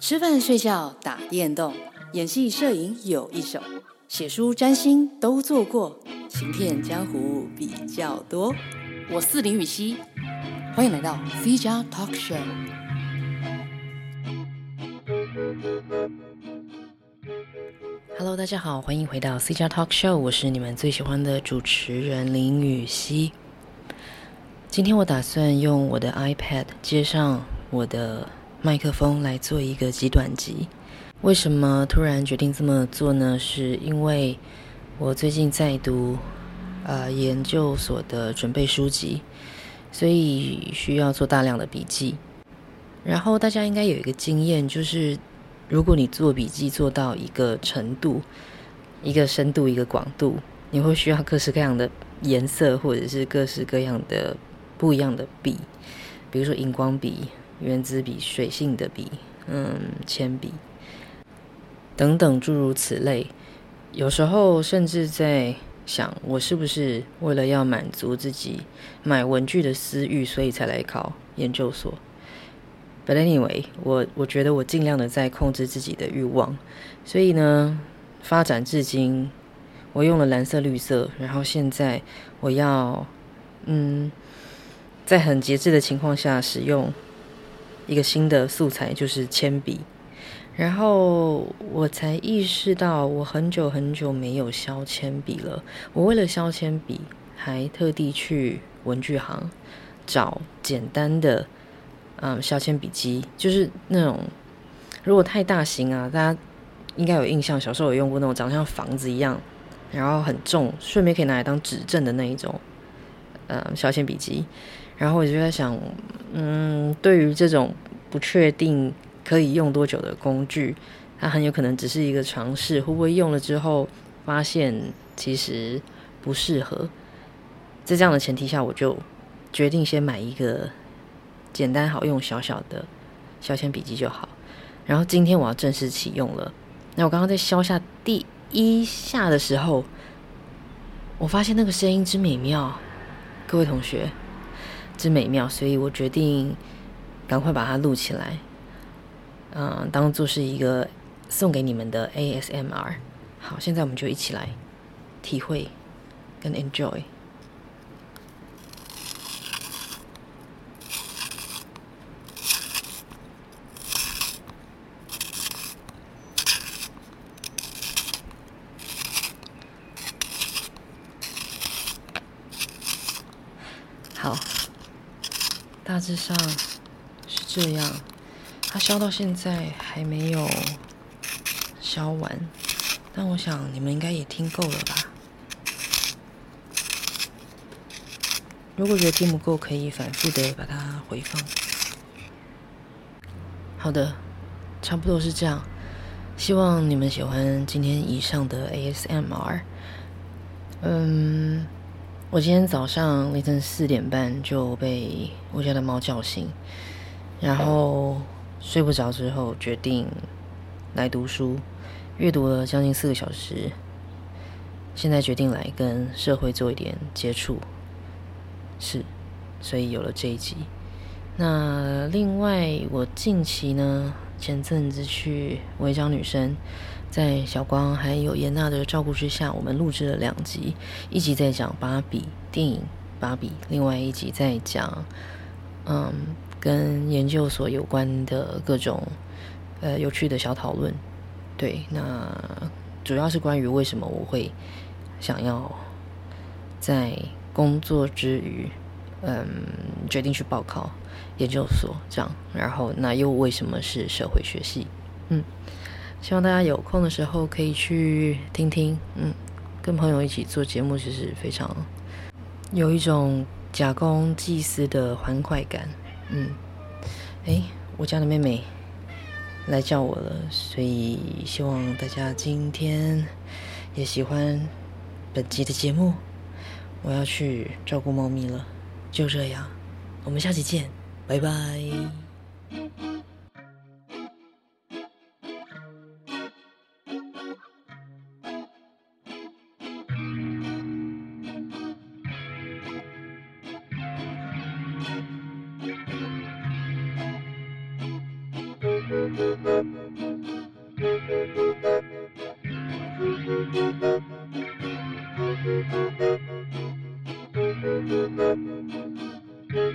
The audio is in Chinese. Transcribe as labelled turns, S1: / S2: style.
S1: 吃饭、睡觉、打电动、演戏、摄影有一手，写书、占星都做过，行骗江湖比较多。我是林予晞，欢迎来到 C 加 Talk Show。Hello，大家好，欢迎回到 C 加 Talk Show，我是你们最喜欢的主持人林予晞。今天我打算用我的 iPad 接上我的。麦克风来做一个极短集。为什么突然决定这么做呢？是因为我最近在读呃研究所的准备书籍，所以需要做大量的笔记。然后大家应该有一个经验，就是如果你做笔记做到一个程度、一个深度、一个广度，你会需要各式各样的颜色，或者是各式各样的不一样的笔，比如说荧光笔。原子笔、水性的笔、嗯，铅笔等等诸如此类。有时候甚至在想，我是不是为了要满足自己买文具的私欲，所以才来考研究所？But anyway，我我觉得我尽量的在控制自己的欲望，所以呢，发展至今，我用了蓝色、绿色，然后现在我要，嗯，在很节制的情况下使用。一个新的素材就是铅笔，然后我才意识到我很久很久没有削铅笔了。我为了削铅笔，还特地去文具行找简单的嗯削铅笔机，就是那种如果太大型啊，大家应该有印象，小时候有用过那种长得像房子一样，然后很重，顺便可以拿来当指正的那一种嗯削铅笔机。然后我就在想，嗯，对于这种不确定可以用多久的工具，它很有可能只是一个尝试，会不会用了之后发现其实不适合？在这样的前提下，我就决定先买一个简单好用、小小的削铅笔机就好。然后今天我要正式启用了。那我刚刚在削下第一下的时候，我发现那个声音之美妙，各位同学。之美妙，所以我决定赶快把它录起来，嗯，当做是一个送给你们的 ASMR。好，现在我们就一起来体会跟 enjoy。好。大致上是这样，它削到现在还没有削完，但我想你们应该也听够了吧？如果觉得听不够，可以反复的把它回放。好的，差不多是这样。希望你们喜欢今天以上的 ASMR。嗯。我今天早上凌晨四点半就被我家的猫叫醒，然后睡不着之后决定来读书，阅读了将近四个小时。现在决定来跟社会做一点接触，是，所以有了这一集。那另外，我近期呢，前阵子去违章女生。在小光还有严娜的照顾之下，我们录制了两集，一集在讲芭比电影《芭比》，另外一集在讲，嗯，跟研究所有关的各种呃有趣的小讨论。对，那主要是关于为什么我会想要在工作之余，嗯，决定去报考研究所这样，然后那又为什么是社会学系？嗯。希望大家有空的时候可以去听听，嗯，跟朋友一起做节目，其实非常有一种假公济私的欢快感，嗯，诶，我家的妹妹来叫我了，所以希望大家今天也喜欢本集的节目。我要去照顾猫咪了，就这样，我们下期见，拜拜。